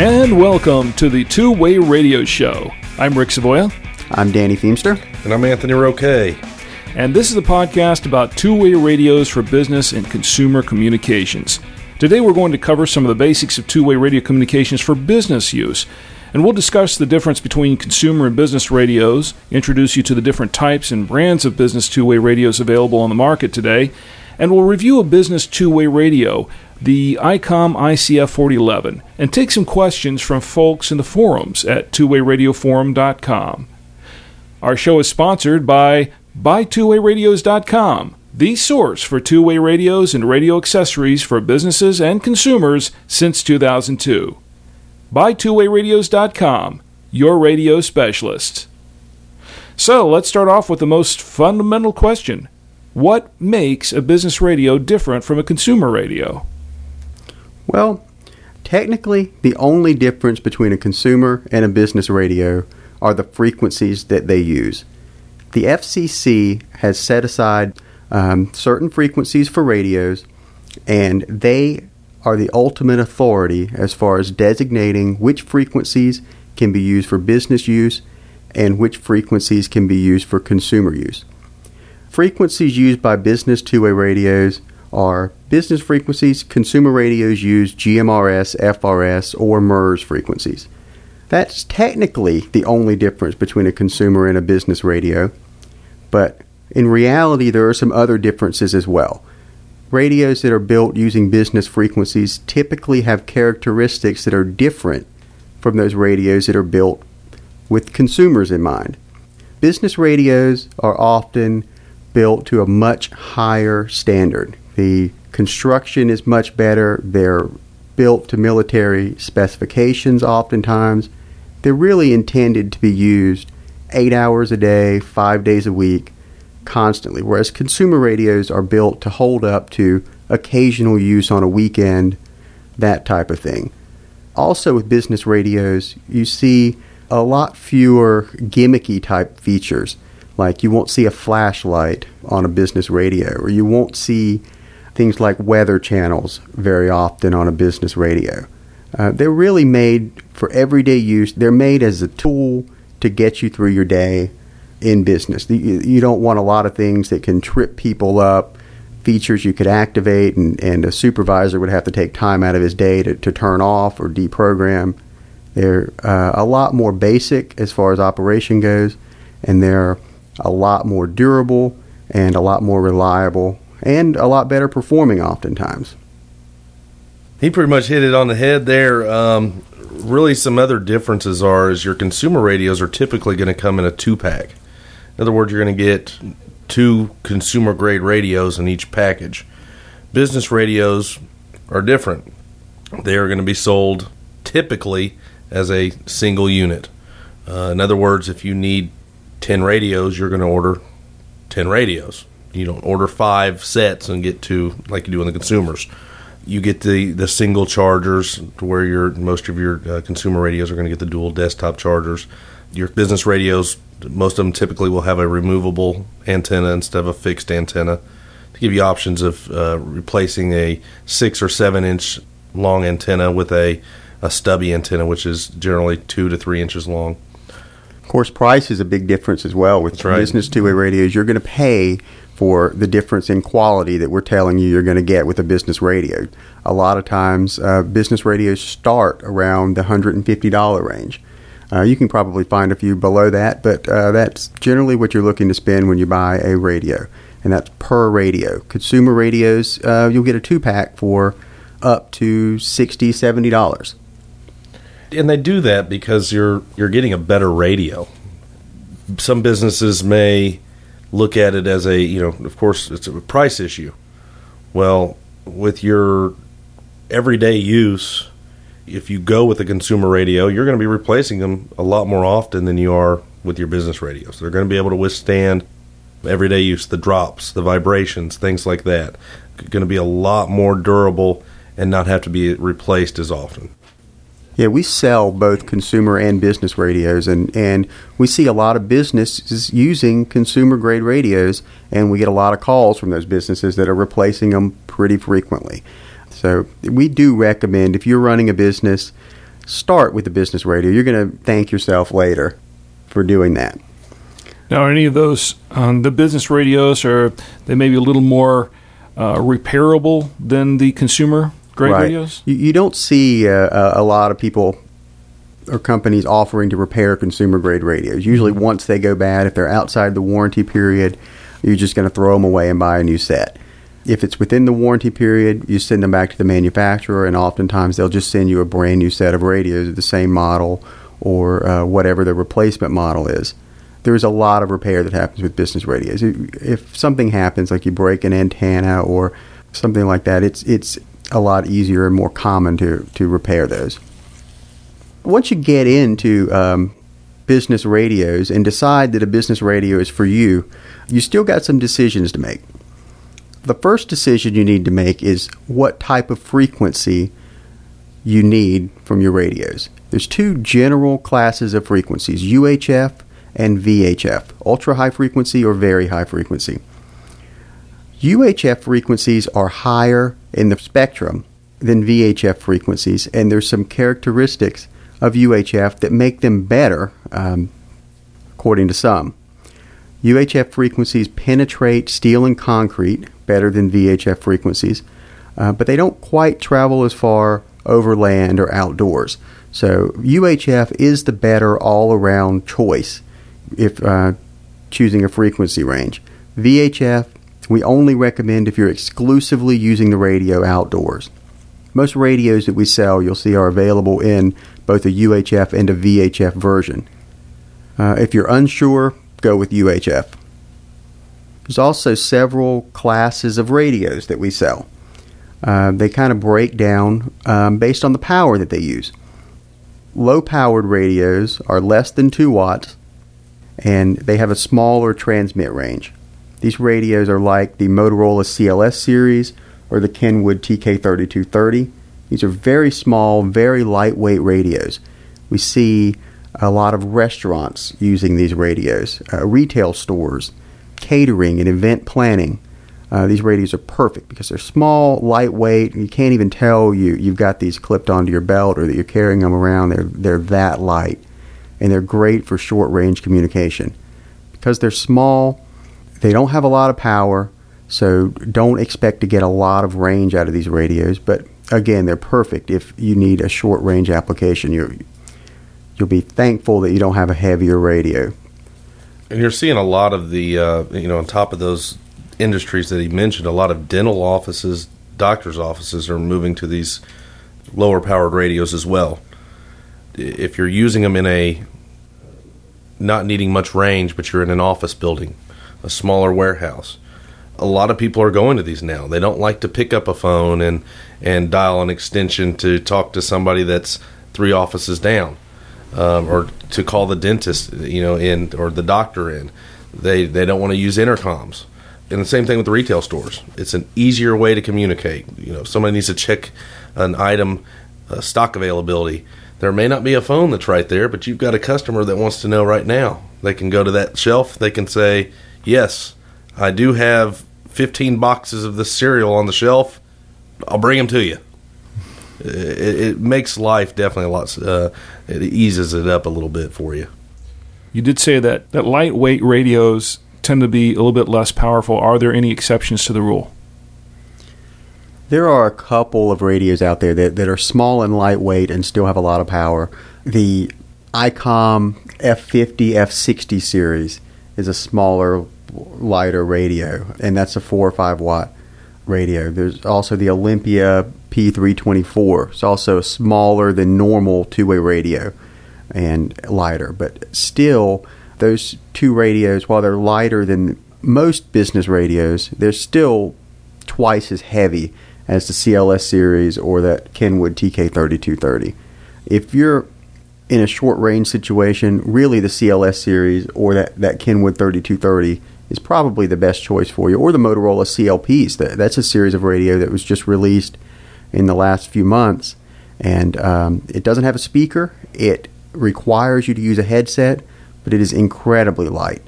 And welcome to the Two Way Radio Show. I'm Rick Savoya. I'm Danny Feemster. And I'm Anthony Roque. And this is a podcast about two way radios for business and consumer communications. Today we're going to cover some of the basics of two way radio communications for business use. And we'll discuss the difference between consumer and business radios, introduce you to the different types and brands of business two way radios available on the market today, and we'll review a business two way radio the ICOM ICF 4011 and take some questions from folks in the forums at twowayradioforum.com. Our show is sponsored by BuyTwoWayRadios.com, the source for two way radios and radio accessories for businesses and consumers since 2002. BuyTwoWayRadios.com, your radio specialist. So let's start off with the most fundamental question What makes a business radio different from a consumer radio? Well, technically, the only difference between a consumer and a business radio are the frequencies that they use. The FCC has set aside um, certain frequencies for radios, and they are the ultimate authority as far as designating which frequencies can be used for business use and which frequencies can be used for consumer use. Frequencies used by business two way radios are business frequencies. Consumer radios use GMRS, FRS, or MURS frequencies. That's technically the only difference between a consumer and a business radio, but in reality, there are some other differences as well. Radios that are built using business frequencies typically have characteristics that are different from those radios that are built with consumers in mind. Business radios are often built to a much higher standard. The construction is much better. They're built to military specifications oftentimes. They're really intended to be used eight hours a day, five days a week, constantly, whereas consumer radios are built to hold up to occasional use on a weekend, that type of thing. Also, with business radios, you see a lot fewer gimmicky type features. Like you won't see a flashlight on a business radio, or you won't see things like weather channels very often on a business radio. Uh, they're really made for everyday use. They're made as a tool to get you through your day in business. You, don't want a lot of things that can trip people up, features you could activate, and, and a supervisor would have to take time out of his day to, to turn off or deprogram. They're uh, a lot more basic as far as operation goes, and they're a lot more durable and a lot more reliable and a lot better performing oftentimes. He pretty much hit it on the head there. Um, really, some other differences are is your consumer radios are typically going to come in a two pack. In other words, you're going to get two consumer grade radios in each package. Business radios are different. They are going to be sold typically as a single unit. Uh, in other words, if you need 10 radios, you're going to order 10 radios you don't order five sets and get two like you do on the consumers. You get the, the single chargers to where your most of your uh, consumer radios are going to get the dual desktop chargers. Your business radios, most of them typically will have a removable antenna instead of a fixed antenna to give you options of uh, replacing a six or seven inch long antenna with a, a stubby antenna, which is generally two to three inches long. Of course, price is a big difference as well with right. business two way radios. You're going to pay for the difference in quality that we're telling you you're going to get with a business radio. A lot of times, uh, business radios start around the $150 range. Uh, you can probably find a few below that, but uh, that's generally what you're looking to spend when you buy a radio, and that's per radio. Consumer radios, uh, you'll get a two pack for up to $60, $70. And they do that because you're you're getting a better radio. Some businesses may look at it as a you know of course it's a price issue well with your everyday use, if you go with a consumer radio, you're going to be replacing them a lot more often than you are with your business radios. They're going to be able to withstand everyday use, the drops, the vibrations, things like that. Going to be a lot more durable and not have to be replaced as often. Yeah, we sell both consumer and business radios, and, and we see a lot of businesses using consumer grade radios, and we get a lot of calls from those businesses that are replacing them pretty frequently. So we do recommend if you're running a business, start with the business radio. You're going to thank yourself later for doing that. Now, any of those um, the business radios are they maybe a little more uh, repairable than the consumer grade right. radios? You, you don't see uh, a lot of people or companies offering to repair consumer grade radios. Usually, once they go bad, if they're outside the warranty period, you're just going to throw them away and buy a new set. If it's within the warranty period, you send them back to the manufacturer, and oftentimes they'll just send you a brand new set of radios of the same model or uh, whatever the replacement model is. There's a lot of repair that happens with business radios. If something happens, like you break an antenna or something like that, it's it's a lot easier and more common to to repair those. Once you get into um, business radios and decide that a business radio is for you, you still got some decisions to make. The first decision you need to make is what type of frequency you need from your radios. There's two general classes of frequencies, UHF and VHF, ultra high frequency or very high frequency. UHF frequencies are higher in the spectrum than VHF frequencies, and there's some characteristics of UHF that make them better, um, according to some. UHF frequencies penetrate steel and concrete better than VHF frequencies, uh, but they don't quite travel as far over land or outdoors. So UHF is the better all around choice if uh, choosing a frequency range. VHF, we only recommend if you're exclusively using the radio outdoors. Most radios that we sell, you'll see, are available in both a UHF and a VHF version. Uh, if you're unsure, go with UHF. There's also several classes of radios that we sell. Uh, they kind of break down um, based on the power that they use. Low powered radios are less than 2 watts and they have a smaller transmit range. These radios are like the Motorola CLS series or the Kenwood TK3230. These are very small, very lightweight radios. We see a lot of restaurants using these radios, uh, retail stores, catering, and event planning. Uh, these radios are perfect because they're small, lightweight. You can't even tell you you've got these clipped onto your belt or that you're carrying them around. They're they're that light and they're great for short range communication. Because they're small, they don't have a lot of power, so don't expect to get a lot of range out of these radios. But again, they're perfect if you need a short range application. you you'll be thankful that you don't have a heavier radio. And you're seeing a lot of the, uh, you know, on top of those industries that he mentioned, a lot of dental offices, doctors' offices are moving to these lower powered radios as well. If you're using them in a not needing much range, but you're in an office building, a smaller warehouse. A lot of people are going to these now. They don't like to pick up a phone and and dial an extension to talk to somebody that's three offices down, um, or to call the dentist, you know, in or the doctor in. They they don't want to use intercoms. And the same thing with the retail stores. It's an easier way to communicate. You know, somebody needs to check an item uh, stock availability there may not be a phone that's right there, but you've got a customer that wants to know right now. They can go to that shelf. They can say, "Yes, I do have 15 boxes of this cereal on the shelf. I'll bring them to you." It, it makes life definitely a lot. Uh, it eases it up a little bit for you. You did say that that lightweight radios tend to be a little bit less powerful. Are there any exceptions to the rule? There are a couple of radios out there that, that are small and lightweight and still have a lot of power. The ICOM F50 F60 series is a smaller, lighter radio, and that's a 4 or 5 watt radio. There's also the Olympia P324. It's also smaller than normal two way radio and lighter, but still, those two radios, while they're lighter than most business radios, they're still twice as heavy as the CLS series or that Kenwood TK3230. If you're in a short range situation, really the CLS series or that, that Kenwood 3230 is probably the best choice for you, or the Motorola CLPs. That, that's a series of radio that was just released in the last few months, and um, it doesn't have a speaker. It requires you to use a headset, but it is incredibly light.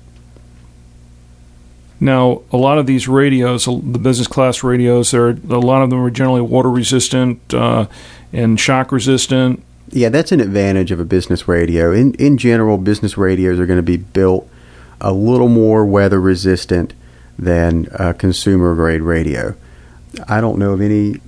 Now, a lot of these radios, the business class radios, a lot of them are generally water resistant uh, and shock resistant. Yeah, that's an advantage of a business radio. In in general, business radios are going to be built a little more weather resistant than consumer grade radio. I don't know of any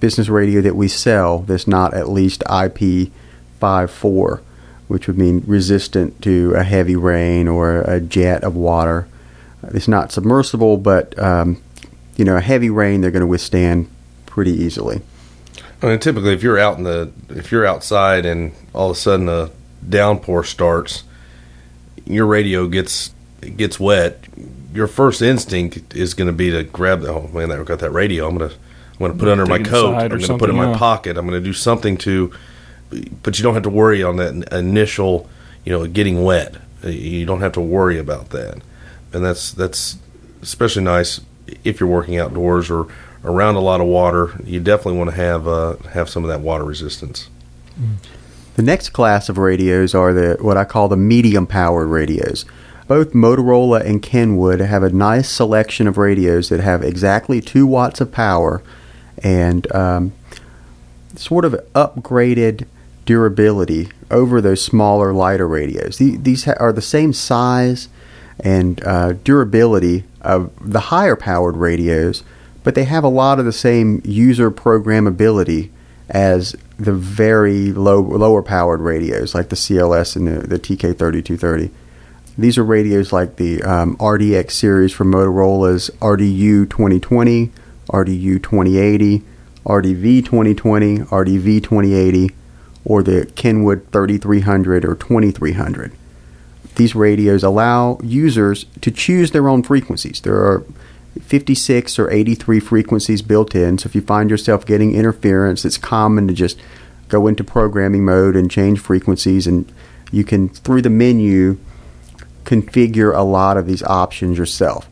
business radio that we sell that's not at least IP54, which would mean resistant to a heavy rain or a jet of water. It's not submersible, but um, you know, a heavy rain they're going to withstand pretty easily. I mean, typically, if you're out in the if you're outside and all of a sudden a downpour starts, your radio gets gets wet. Your first instinct is going to be to grab the oh man, I've got that radio. I'm gonna I'm gonna put it under my coat. I'm gonna put it in my pocket. I'm gonna do something to, but you don't have to worry on that initial, you know, getting wet. You don't have to worry about that, and that's that's especially nice if you're working outdoors or around a lot of water, you definitely want to have uh, have some of that water resistance. The next class of radios are the what I call the medium powered radios. Both Motorola and Kenwood have a nice selection of radios that have exactly two watts of power and um, sort of upgraded durability over those smaller, lighter radios. These are the same size and uh, durability of the higher powered radios, but they have a lot of the same user programmability as the very low lower powered radios like the CLS and the, the TK3230. These are radios like the um, RDX series from Motorola's RDU 2020, RDU 2080, RDV 2020, RDV 2080, or the Kenwood 3300 or 2300. These radios allow users to choose their own frequencies. There are 56 or 83 frequencies built in. So if you find yourself getting interference, it's common to just go into programming mode and change frequencies. And you can, through the menu, configure a lot of these options yourself.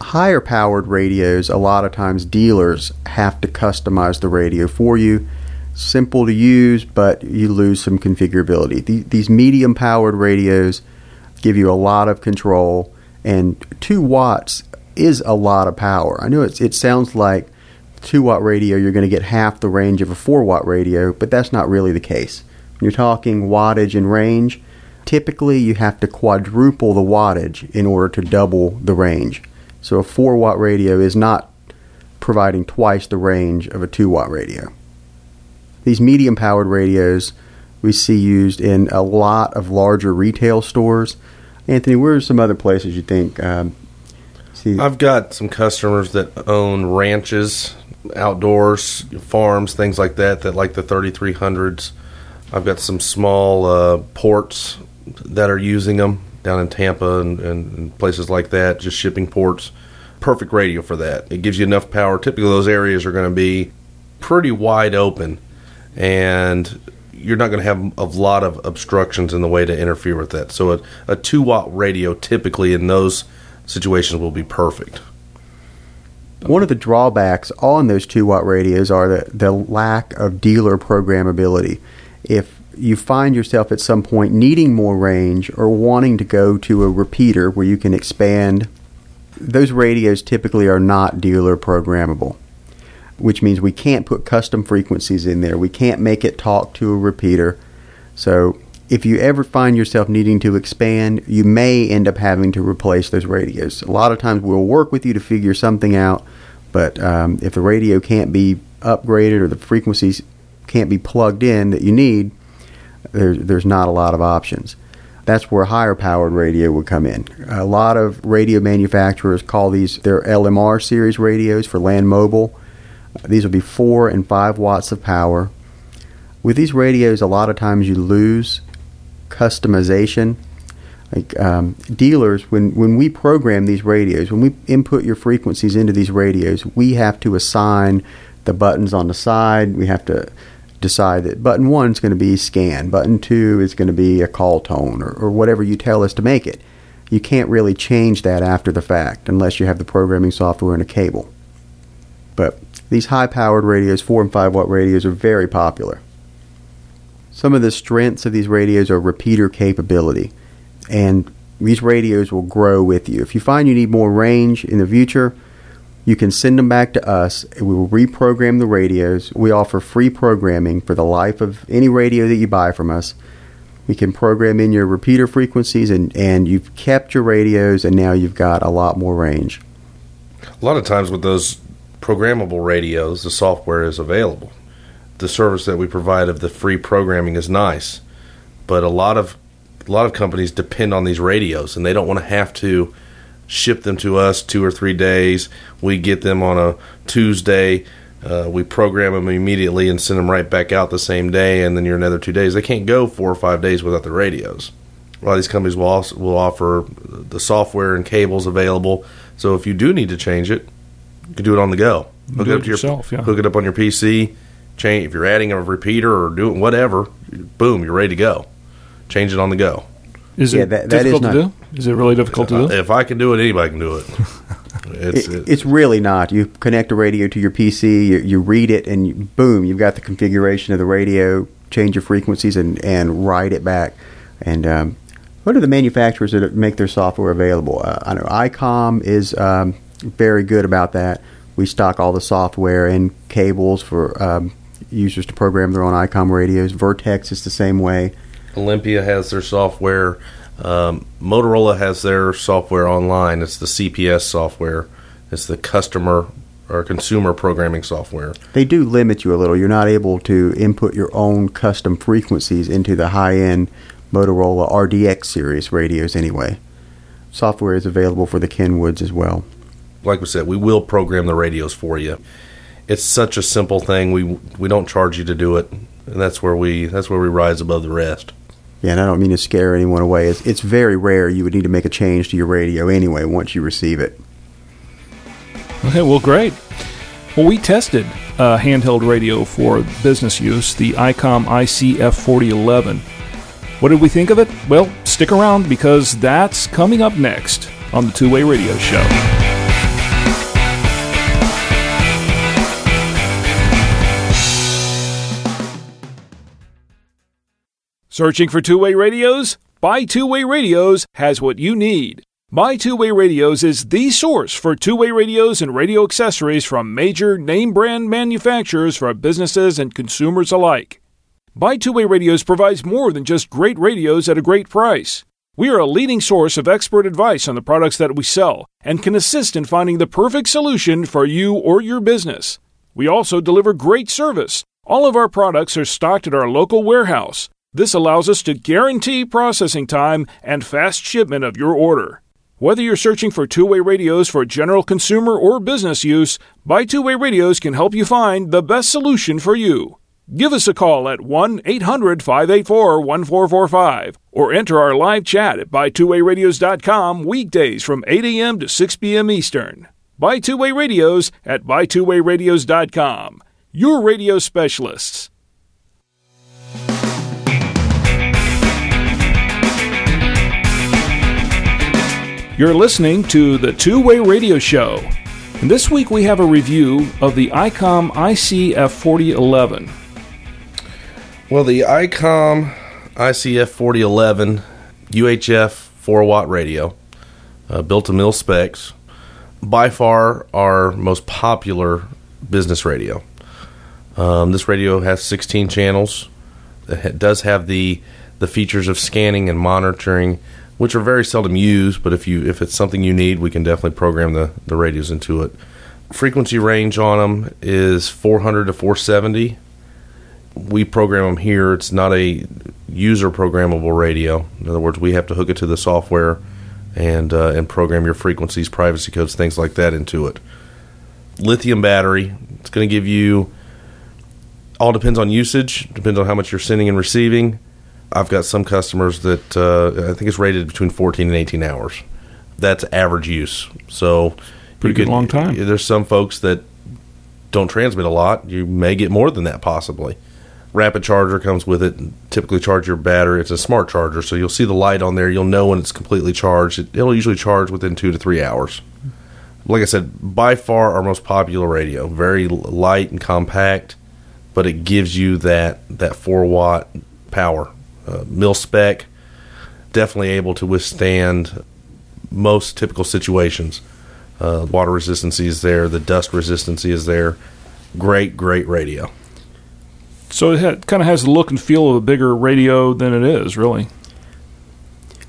Higher powered radios, a lot of times dealers have to customize the radio for you. Simple to use, but you lose some configurability. These medium powered radios give you a lot of control, and 2 watts is a lot of power. I know it's, it sounds like two watt radio, you're going to get half the range of a four watt radio, but that's not really the case. When you're talking wattage and range, typically you have to quadruple the wattage in order to double the range. So a four watt radio is not providing twice the range of a two watt radio. These medium powered radios we see used in a lot of larger retail stores. Anthony, where are some other places you think um, See, I've got some customers that own ranches, outdoors, farms, things like that, that like the 3300s. I've got some small uh, ports that are using them down in Tampa and, and, places like that, just shipping ports. Perfect radio for that. It gives you enough power. Typically, those areas are going to be pretty wide open, and you're not going to have a lot of obstructions in the way to interfere with that. So, a, a two watt radio typically in those situations will be perfect. One of the drawbacks on those 2 watt radios are the, the lack of dealer programmability. If you find yourself at some point needing more range or wanting to go to a repeater where you can expand, those radios typically are not dealer programmable, which means we can't put custom frequencies in there. We can't make it talk to a repeater. So if you ever find yourself needing to expand, you may end up having to replace those radios. A lot of times we'll work with you to figure something out, but um, if the radio can't be upgraded or the frequencies can't be plugged in that you need, there's, there's not a lot of options. That's where higher powered radio would come in. A lot of radio manufacturers call these their LMR series radios for land mobile. These will be 4 and 5 watts of power. With these radios, a lot of times you lose customization. like um, dealers, when, when we program these radios, when we input your frequencies into these radios, we have to assign the buttons on the side. We have to decide that button one is going to be scan, button two is going to be a call tone, or, or whatever you tell us to make it. You can't really change that after the fact unless you have the programming software and a cable. But these high powered radios, 4 and 5 watt radios, are very popular. Some of the strengths of these radios are repeater capability and these radios will grow with you. If you find you need more range in the future, you can send them back to us and we will reprogram the radios. We offer free programming for the life of any radio that you buy from us. We can program in your repeater frequencies and, and you've kept your radios and now you've got a lot more range. A lot of times with those programmable radios, the software is available. The service that we provide of the free programming is nice, but a lot of a lot of companies depend on these radios and they don't want to have to ship them to us two or three days. We get them on a Tuesday. Uh, we program them immediately and send them right back out the same day, and then you're another two days. They can't go four or five days without the radios. A lot of these companies will also, will offer the software and cables available. So if you do need to change it, you can do it on the go. Hook it up to yourself. Your, yeah. Hook it up on your PC. Change if you're adding a repeater or doing whatever. Boom, you're ready to go change it on the go. Is yeah, it that, that difficult to do? Is it really difficult to do? If I can do it, anybody can do it. It's, it, it's really not. You connect a radio to your PC, you, you read it, and you, boom, you've got the configuration of the radio. Change your frequencies and and write it back. And um, what are the manufacturers that make their software available? Uh, I know ICOM is um, very good about that. We stock all the software and cables for um, users to program their own ICOM radios. Vertex is the same way. Olympia has their software. Um, Motorola has their software online. It's the CPS software. It's the customer or consumer programming software. They do limit you a little. You're not able to input your own custom frequencies into the high end Motorola RDX series radios anyway. Software is available for the Kenwoods as well. Like we said, we will program the radios for you. It's such a simple thing. We we don't charge you to do it, and that's where we that's where we rise above the rest. Yeah, and I don't mean to scare anyone away. It's, it's very rare you would need to make a change to your radio anyway once you receive it. Okay, well, great. Well, we tested a handheld radio for business use, the ICOM ICF 4011. What did we think of it? Well, stick around because that's coming up next on the Two Way Radio Show. Searching for two way radios? Buy Two Way Radios has what you need. Buy Two Way Radios is the source for two way radios and radio accessories from major name brand manufacturers for businesses and consumers alike. Buy Two Way Radios provides more than just great radios at a great price. We are a leading source of expert advice on the products that we sell and can assist in finding the perfect solution for you or your business. We also deliver great service. All of our products are stocked at our local warehouse. This allows us to guarantee processing time and fast shipment of your order. Whether you're searching for two way radios for general consumer or business use, Buy Two Way Radios can help you find the best solution for you. Give us a call at 1 800 584 1445 or enter our live chat at buytwowayradios.com weekdays from 8 a.m. to 6 p.m. Eastern. Buy Two Way Radios at buytwowayradios.com. Your radio specialists. You're listening to the Two Way Radio Show. And this week we have a review of the ICOM ICF 4011. Well, the ICOM ICF 4011 UHF 4 watt radio, uh, built to mil specs, by far our most popular business radio. Um, this radio has 16 channels. It does have the the features of scanning and monitoring which are very seldom used. But if you if it's something you need, we can definitely program the the radios into it. Frequency range on them is 400 to 470. We program them here. It's not a user programmable radio. In other words, we have to hook it to the software and uh, and program your frequencies, privacy codes, things like that into it. Lithium battery. It's going to give you. All depends on usage. Depends on how much you're sending and receiving I've got some customers that uh, I think it's rated between 14 and 18 hours. That's average use. So Pretty good could- long time. There's some folks that don't transmit a lot. You may get more than that possibly. Rapid charger comes with it. Typically, charge your battery. It's a smart charger, so you'll see the light on there. You'll know when it's completely charged. It, it'll usually charge within two to three hours. Like I said, by far our most popular radio. Very light and compact, but it gives you that that four watt power. Uh, mil spec, definitely able to withstand most typical situations. Uh, water resistancy is there. The dust resistancy is there. Great, great radio. So it ha- kind of has the look and feel of a bigger radio than it is, really.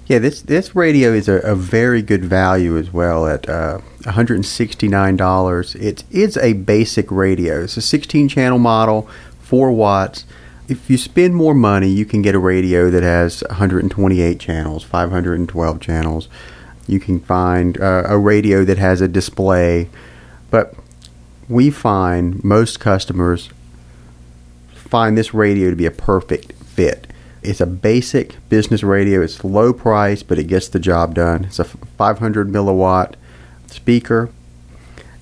Yeah, this this radio is a, a very good value as well at uh, one hundred and sixty nine dollars. It is a basic radio. It's a sixteen channel model, four watts. If you spend more money, you can get a radio that has one hundred and twenty eight channels, five hundred and twelve channels. You can find uh, a radio that has a display, but we find most customers find this radio to be a perfect fit. It's a basic business radio. It's low price, but it gets the job done. It's a 500 milliwatt speaker,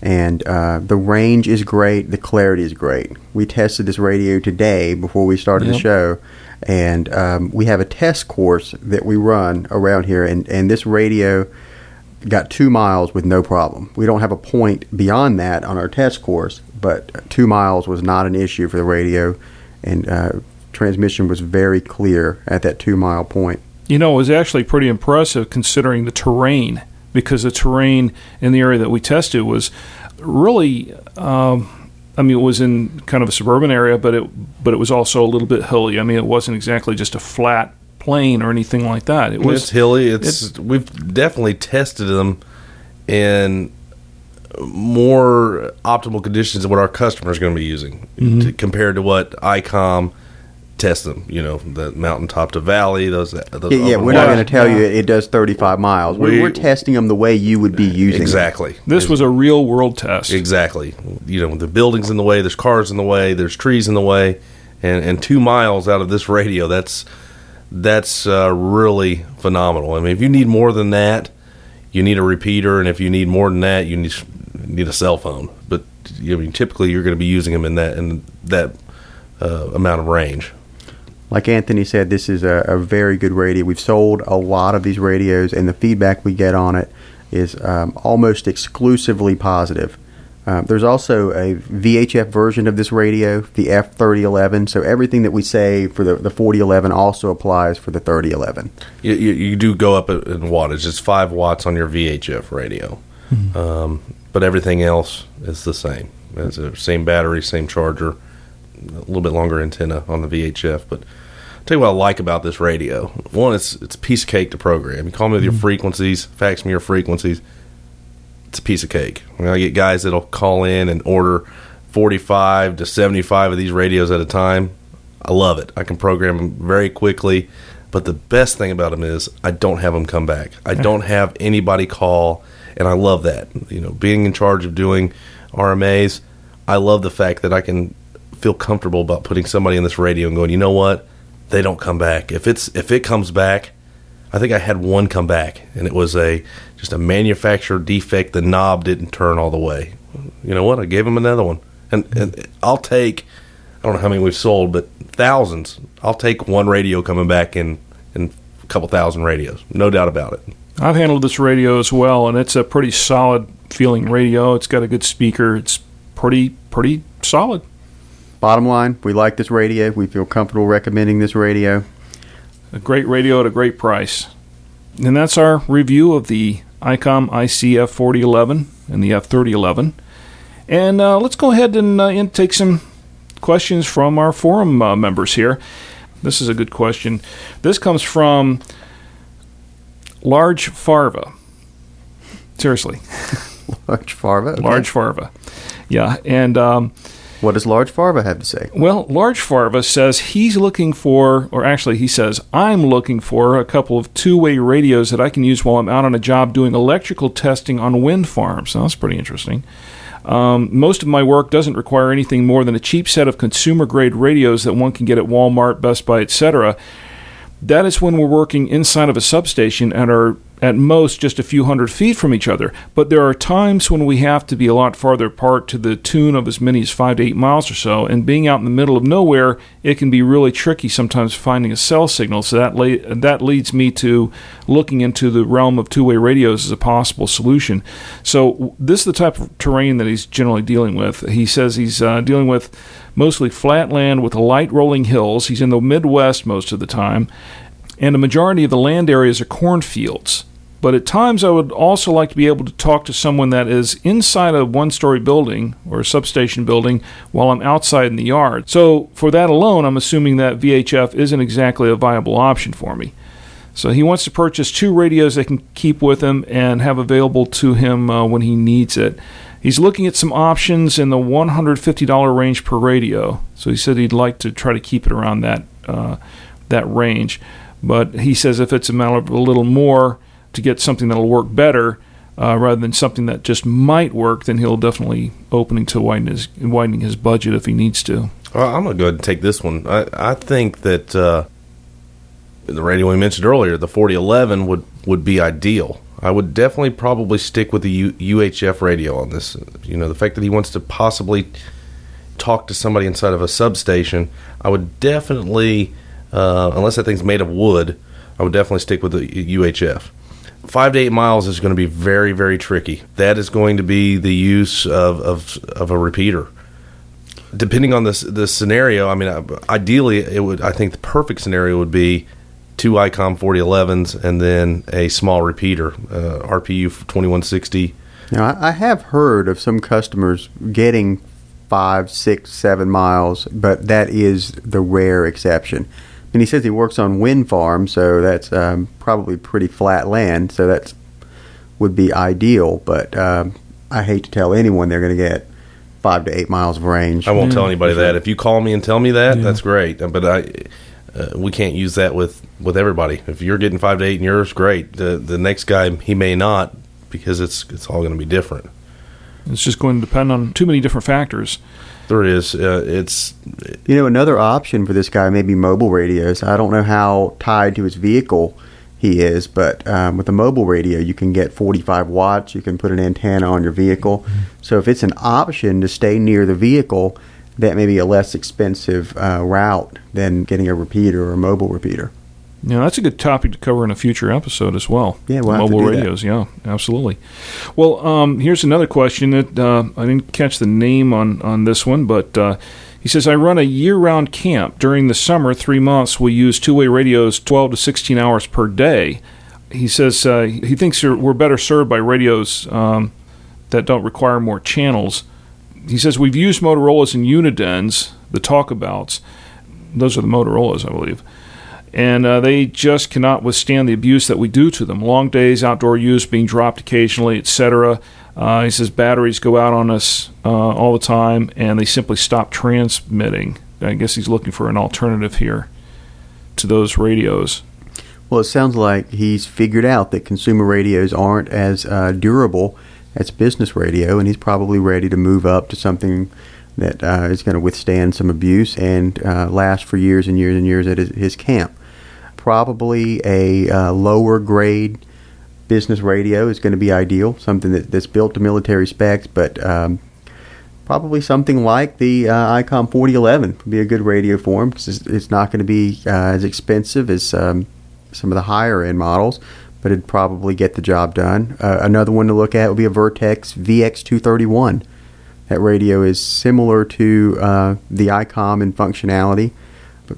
and uh, the range is great. The clarity is great. We tested this radio today before we started the show, and um, we have a test course that we run around here, and, and this radio got two miles with no problem. We don't have a point beyond that on our test course, but two miles was not an issue for the radio, and uh, transmission was very clear at that two mile point. You know, it was actually pretty impressive considering the terrain, because the terrain in the area that we tested was really. Um, I mean, it was in kind of a suburban area, but it but it was also a little bit hilly. I mean, it wasn't exactly just a flat plain or anything like that. It was it's hilly. It's, we've definitely tested them in more optimal conditions than what our customers are going to be using to, compared to what ICOM test them. You know, the mountaintop to valley. Those. those Yeah, yeah we're not going to tell you it does 35 miles. We're, We- we're testing them the way you would be using them. exactly. this was a real world test. Exactly. You know, the buildings in the way, there's cars in the way, there's trees in the way, and and two miles out of this radio, that's that's uh, really phenomenal. I mean, if you need more than that, you need a repeater, and if you need more than that, you need need a cell phone. But I mean, typically you're going to be using them in that in that uh, amount of range. Like Anthony said, this is a, a very good radio. We've sold a lot of these radios, and the feedback we get on it is um, almost exclusively positive. Um, there's also a VHF version of this radio, the F3011. So everything that we say for the, the 4011 also applies for the 3011. You, you, you do go up in wattage. It's five watts on your VHF radio, um, but everything else is the same. It's the same battery, same charger, a little bit longer antenna on the VHF. But I'll tell you what I like about this radio. One, it's it's a piece of cake to program. You call me with your mm-hmm. frequencies, fax me your frequencies. It's a piece of cake. I, mean, I get guys that'll call in and order forty-five to seventy-five of these radios at a time. I love it. I can program them very quickly. But the best thing about them is I don't have them come back. I don't have anybody call, and I love that. You know, being in charge of doing RMAs, I love the fact that I can feel comfortable about putting somebody in this radio and going, you know what, they don't come back. If it's if it comes back, I think I had one come back, and it was a just a manufacturer defect. The knob didn't turn all the way. You know what? I gave him another one, and, and I'll take. I don't know how many we've sold, but thousands. I'll take one radio coming back in in a couple thousand radios, no doubt about it. I've handled this radio as well, and it's a pretty solid feeling radio. It's got a good speaker. It's pretty pretty solid. Bottom line, we like this radio. We feel comfortable recommending this radio. A great radio at a great price. And that's our review of the ICOM ICF 4011 and the F3011. And uh, let's go ahead and, uh, and take some questions from our forum uh, members here. This is a good question. This comes from Large Farva. Seriously, Large Farva. okay. Large Farva. Yeah, and um, What does Large Farva have to say? Well, Large Farva says he's looking for, or actually, he says, I'm looking for a couple of two way radios that I can use while I'm out on a job doing electrical testing on wind farms. Now, that's pretty interesting. Um, most of my work doesn't require anything more than a cheap set of consumer grade radios that one can get at Walmart, Best Buy, etc. that is when we're working inside of a substation and are at most just a few hundred feet from each other. But there are times when we have to be a lot farther apart to the tune of as many as five to eight miles or so. And being out in the middle of nowhere, it can be really tricky sometimes finding a cell signal. So that la- that leads me to looking into the realm of two-way radios as a possible solution. So this is the type of terrain that he's generally dealing with. He says he's uh, dealing with mostly flat land with light rolling hills. He's in the Midwest most of the time and a majority of the land areas are cornfields. But at times, I would also like to be able to talk to someone that is inside a one story building or a substation building while I'm outside in the yard. So, for that alone, I'm assuming that VHF isn't exactly a viable option for me. So, he wants to purchase two radios that can keep with him and have available to him uh, when he needs it. He's looking at some options in the $150 range per radio. So, he said he'd like to try to keep it around that, uh, that range. But he says if it's a matter of a little more to get something that'll work better, uh, rather than something that just might work, then he'll definitely opening to his widening his budget if he needs to. Well, I'm gonna go ahead and take this one. I, I think that uh, the radio we mentioned earlier, the 4011, would would be ideal. I would definitely probably stick with the U, UHF radio on this. You know, the fact that he wants to possibly talk to somebody inside of a substation, I would definitely uh, unless that thing's made of wood, I would definitely stick with the UHF. Five to eight miles is going to be very, very tricky. That is going to be the use of, of, of a repeater. Depending on this the scenario, I mean, ideally, it would. I think the perfect scenario would be two ICOM 4011s and then a small repeater, uh, RPU 2160. Now, I have heard of some customers getting five, six, seven miles, but that is the rare exception and he says he works on wind farms, so that's um, probably pretty flat land. So that's would be ideal. But um, I hate to tell anyone they're going to get five to eight miles of range. I won't tell anybody that. If you call me and tell me that, yeah. that's great. But I. Uh, we can't use that with, with everybody. If you're getting five to eight and yours, great. The the next guy he may not because it's it's all going to be different. It's just going to depend on too many different factors. There is. Uh, it's. You know, another option for this guy may be mobile radios. I don't know how tied to his vehicle he is, but um, with a mobile radio, you can get 45 watts. You can put an antenna on your vehicle. Mm-hmm. So if it's an option to stay near the vehicle, that may be a less expensive uh, route than getting a repeater or a mobile repeater. Yeah, that's a good topic to cover in a future episode as well. Yeah, we'll mobile radios. That. Yeah, absolutely. Well, um, here's another question that uh, I didn't catch the name on on this one, but uh, he says I run a year-round camp. During the summer, three months, we use two-way radios 12 to 16 hours per day. He says uh, he thinks we're better served by radios um, that don't require more channels. He says we've used Motorola's and Unidens, the talkabouts. Those are the Motorola's, I believe and uh, they just cannot withstand the abuse that we do to them. Long days, outdoor use, being dropped occasionally, etc. Uh, he says batteries go out on us uh, all the time, and they simply stop transmitting. I guess he's looking for an alternative here to those radios. Well, it sounds like he's figured out that consumer radios aren't as uh, durable as business radio, and he's probably ready to move up to something that uh, is going to withstand some abuse and uh, last for years and years and years at his, his camp probably a uh, lower grade business radio is going to be ideal, something that, that's built to military specs, but um, probably something like the uh, ICOM 4011 would be a good radio for him because it's, it's, not going to be uh, as expensive as um, some of the higher end models, but it'd probably get the job done. Uh, another one to look at would be a Vertex VX231. That radio is similar to uh, the ICOM in functionality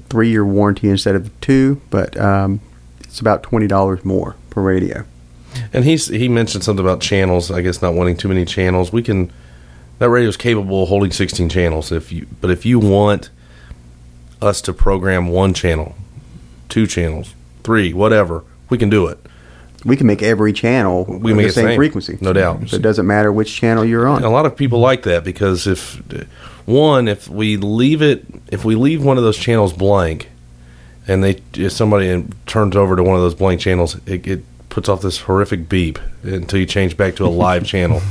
three year warranty instead of two, but um, it's about twenty dollars more per radio. And he's he mentioned something about channels. I guess not wanting too many channels. We can that radio is capable of holding sixteen channels. If you but if you want us to program one channel, two channels, three, whatever, we can do it. We can make every channel we make the same, same, frequency, no doubt. So it doesn't matter which channel you're on. And a lot of people like that because if one, if we leave it, if we leave one of those channels blank, and they if somebody turns over to one of those blank channels, it, it puts off this horrific beep until you change back to a live channel.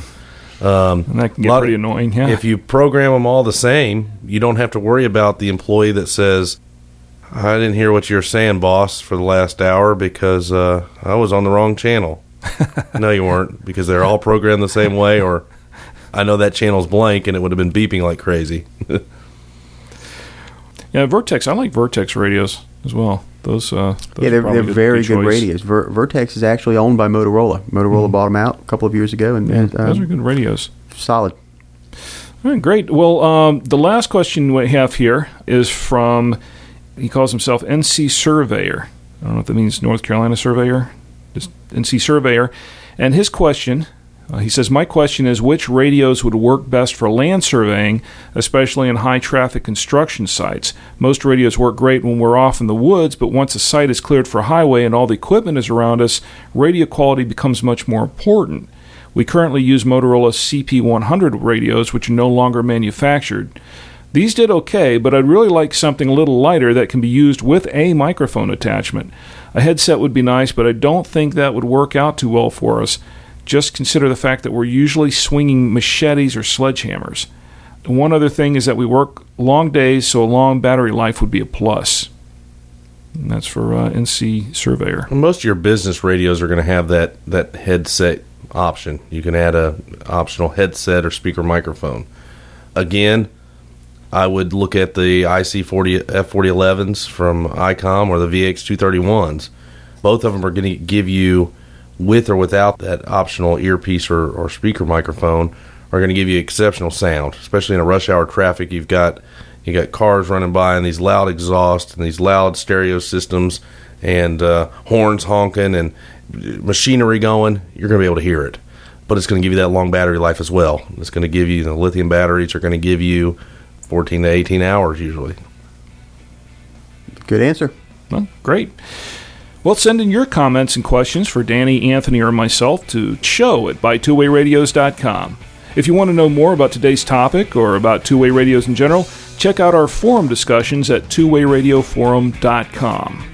Um, and that can get pretty annoying. Yeah. If you program them all the same, you don't have to worry about the employee that says, I didn't hear what you were saying, boss, for the last hour because uh, I was on the wrong channel. no, you weren't because they're all programmed the same way, or I know that channel's blank and it would have been beeping like crazy. Yeah, Vertex. I like Vertex radios as well. Those, uh, those yeah, they're, they're very good, choice. radios. Ver- Vertex is actually owned by Motorola. Motorola bought them out a couple of years ago, and, and Those are um, good radios. solid. All right, great. Well, um, the last question we have here is from, he calls himself NC Surveyor. I don't know if that means North Carolina Surveyor, just NC Surveyor. And his question, uh, he says, My question is which radios would work best for land surveying, especially in high traffic construction sites? Most radios work great when we're off in the woods, but once a site is cleared for highway and all the equipment is around us, radio quality becomes much more important. We currently use Motorola CP100 radios, which are no longer manufactured. These did okay, but I'd really like something a little lighter that can be used with a microphone attachment. A headset would be nice, but I don't think that would work out too well for us. Just consider the fact that we're usually swinging machetes or sledgehammers. One other thing is that we work long days, so a long battery life would be a plus. And that's for uh, NC Surveyor. Most of your business radios are going to have that that headset option. You can add a optional headset or speaker microphone. Again, I would look at the IC40 F4011s from ICOM or the VX231s. Both of them are going to give you, with or without that optional earpiece or, or speaker microphone, are going to give you exceptional sound, especially in a rush hour traffic. You've got you got cars running by and these loud exhausts and these loud stereo systems and uh, horns honking and machinery going. You're going to be able to hear it, but it's going to give you that long battery life as well. It's going to give you the lithium batteries are going to give you 14 to 18 hours usually. Good answer. Well, great. Well, send in your comments and questions for Danny, Anthony, or myself to show at buytwowayradios.com. If you want to know more about today's topic or about two way radios in general, check out our forum discussions at twowayradioforum.com.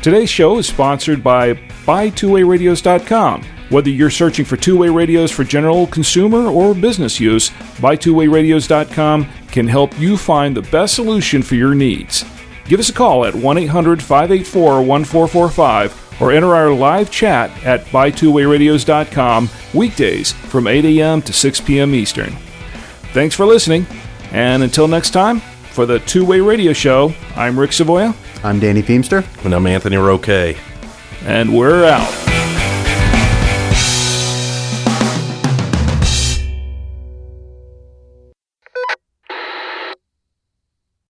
Today's show is sponsored by BuyTwoWayRadios.com. Whether you're searching for two-way radios for general consumer or business use, BuyTwoWayRadios.com can help you find the best solution for your needs. Give us a call at 1-800-584-1445 or enter our live chat at BuyTwoWayRadios.com weekdays from 8 a.m. to 6 p.m. Eastern. Thanks for listening, and until next time, for the Two Way Radio Show, I'm Rick Savoya, I'm Danny Feemster. And I'm Anthony Roque. and we're out.